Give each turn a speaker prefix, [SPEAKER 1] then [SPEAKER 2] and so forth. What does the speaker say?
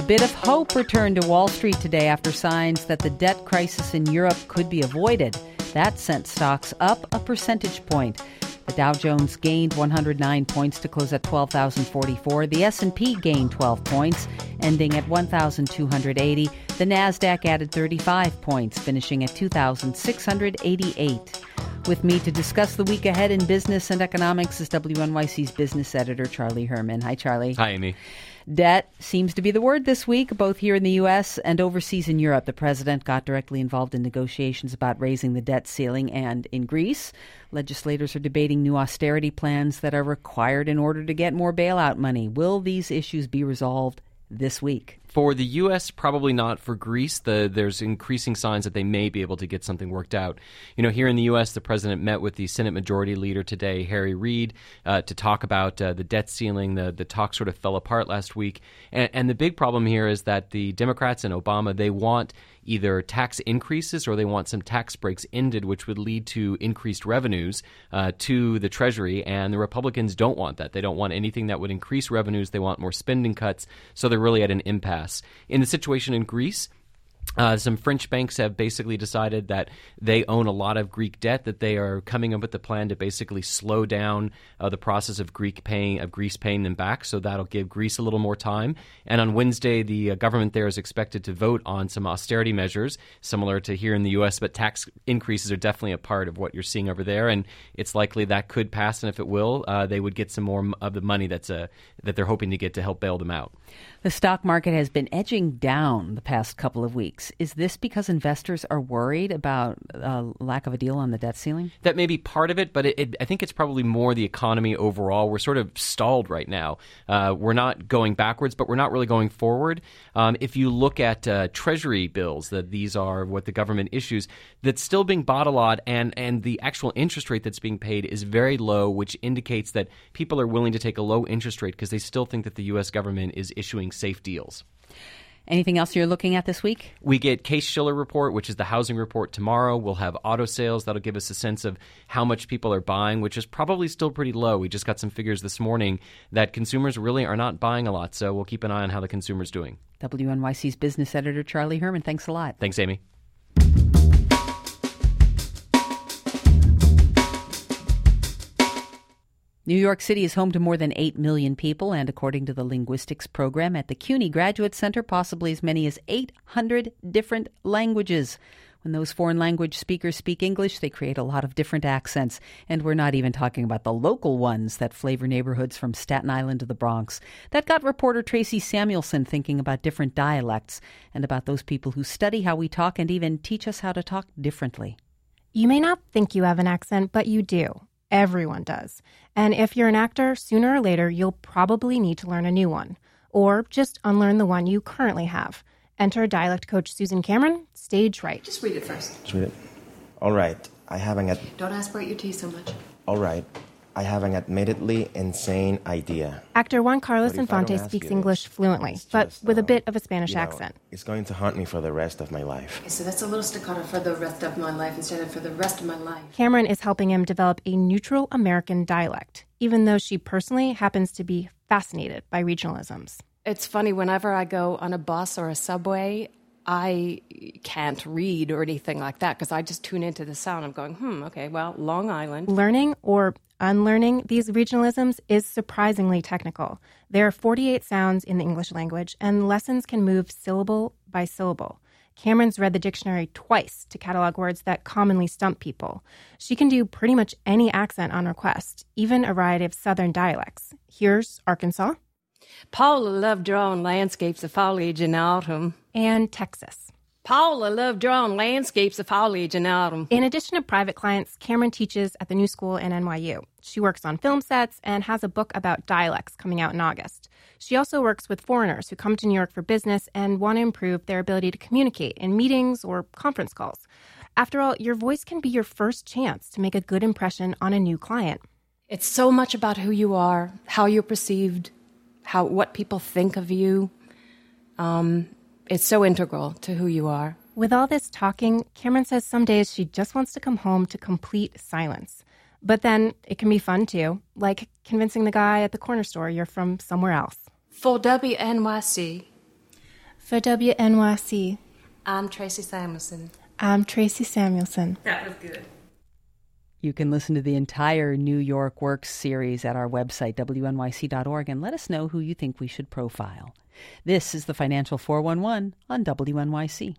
[SPEAKER 1] A bit of hope returned to Wall Street today after signs that the debt crisis in Europe could be avoided. That sent stocks up a percentage point. The Dow Jones gained 109 points to close at 12,044. The S&P gained 12 points, ending at 1,280. The Nasdaq added 35 points, finishing at 2,688. With me to discuss the week ahead in business and economics is WNYC's business editor Charlie Herman. Hi Charlie.
[SPEAKER 2] Hi Amy.
[SPEAKER 1] Debt seems to be the word this week, both here in the U.S. and overseas in Europe. The president got directly involved in negotiations about raising the debt ceiling, and in Greece, legislators are debating new austerity plans that are required in order to get more bailout money. Will these issues be resolved this week?
[SPEAKER 2] For the U.S., probably not. For Greece, the, there's increasing signs that they may be able to get something worked out. You know, here in the U.S., the president met with the Senate Majority Leader today, Harry Reid, uh, to talk about uh, the debt ceiling. The the talk sort of fell apart last week, and, and the big problem here is that the Democrats and Obama they want either tax increases or they want some tax breaks ended, which would lead to increased revenues uh, to the Treasury. And the Republicans don't want that. They don't want anything that would increase revenues. They want more spending cuts. So they're really at an impasse. In the situation in Greece, uh, some French banks have basically decided that they own a lot of Greek debt. That they are coming up with a plan to basically slow down uh, the process of Greek paying of Greece paying them back. So that'll give Greece a little more time. And on Wednesday, the uh, government there is expected to vote on some austerity measures, similar to here in the U.S. But tax increases are definitely a part of what you're seeing over there, and it's likely that could pass. And if it will, uh, they would get some more of the money that's uh, that they're hoping to get to help bail them out.
[SPEAKER 1] The stock market has been edging down the past couple of weeks. Is this because investors are worried about uh, lack of a deal on the debt ceiling?
[SPEAKER 2] That may be part of it, but it, it, I think it's probably more the economy overall. We're sort of stalled right now. Uh, we're not going backwards, but we're not really going forward. Um, if you look at uh, Treasury bills, that these are what the government issues, that's still being bought a lot, and and the actual interest rate that's being paid is very low, which indicates that people are willing to take a low interest rate because they still think that the U.S. government is issuing safe deals.
[SPEAKER 1] Anything else you're looking at this week?
[SPEAKER 2] We get Case Shiller report, which is the housing report tomorrow. We'll have auto sales. That'll give us a sense of how much people are buying, which is probably still pretty low. We just got some figures this morning that consumers really are not buying a lot. So we'll keep an eye on how the consumer's doing.
[SPEAKER 1] WNYC's business editor Charlie Herman. Thanks a lot.
[SPEAKER 2] Thanks, Amy.
[SPEAKER 1] New York City is home to more than 8 million people, and according to the linguistics program at the CUNY Graduate Center, possibly as many as 800 different languages. When those foreign language speakers speak English, they create a lot of different accents. And we're not even talking about the local ones that flavor neighborhoods from Staten Island to the Bronx. That got reporter Tracey Samuelson thinking about different dialects and about those people who study how we talk and even teach us how to talk differently.
[SPEAKER 3] You may not think you have an accent, but you do. Everyone does. And if you're an actor, sooner or later, you'll probably need to learn a new one, or just unlearn the one you currently have. Enter dialect coach Susan Cameron, stage right.
[SPEAKER 4] Just read it first.
[SPEAKER 5] Just read it. All right. I haven't ad-
[SPEAKER 4] Don't aspirate your tea so much.
[SPEAKER 5] all right. I have an admittedly insane idea.
[SPEAKER 3] Actor Juan Carlos
[SPEAKER 5] What if I don't
[SPEAKER 3] Infante speaks
[SPEAKER 5] you
[SPEAKER 3] English fluently,
[SPEAKER 5] It's
[SPEAKER 3] but
[SPEAKER 5] just,
[SPEAKER 3] with a
[SPEAKER 5] um,
[SPEAKER 3] bit of a Spanish
[SPEAKER 5] you know,
[SPEAKER 3] accent.
[SPEAKER 5] It's going to haunt me for the rest of my life.
[SPEAKER 4] Okay, so that's a little staccato for the rest of my life instead of for the rest of my life.
[SPEAKER 3] Cameron is helping him develop a neutral American dialect, even though she personally happens to be fascinated by regionalisms.
[SPEAKER 4] It's funny, whenever I go on a bus or a subway, I can't read or anything like that because I just tune into the sound. I'm going, hmm, okay, well, Long Island.
[SPEAKER 3] Learning or unlearning these regionalisms is surprisingly technical. There are 48 sounds in the English language, and lessons can move syllable by syllable. Cameron's read the dictionary twice to catalog words that commonly stump people. She can do pretty much any accent on request, even a variety of Southern dialects. Here's Arkansas
[SPEAKER 4] Paula loved drawing landscapes of foliage in autumn.
[SPEAKER 3] and Texas.
[SPEAKER 4] Paula loved drawing landscapes of foliage in autumn.
[SPEAKER 3] In addition to private clients, Cameron teaches at the New School in NYU. She works on film sets and has a book about dialects coming out in August. She also works with foreigners who come to New York for business and want to improve their ability to communicate in meetings or conference calls. After all, your voice can be your first chance to make a good impression on a new client.
[SPEAKER 4] It's so much about who you are, how you're perceived, how what people think of you. Um, it's so integral to who you are.
[SPEAKER 3] With all this talking, Cameron says some days she just wants to come home to complete silence. But then it can be fun too, like convincing the guy at the corner store you're from somewhere else.
[SPEAKER 4] For WNYC,
[SPEAKER 3] For WNYC,
[SPEAKER 4] I'm Tracey Samuelson.
[SPEAKER 3] I'm Tracey Samuelson.
[SPEAKER 4] That was good.
[SPEAKER 1] You can listen to the entire New York Works series at our website, wnyc.org, and let us know who you think we should profile. This is the Financial 411 on WNYC.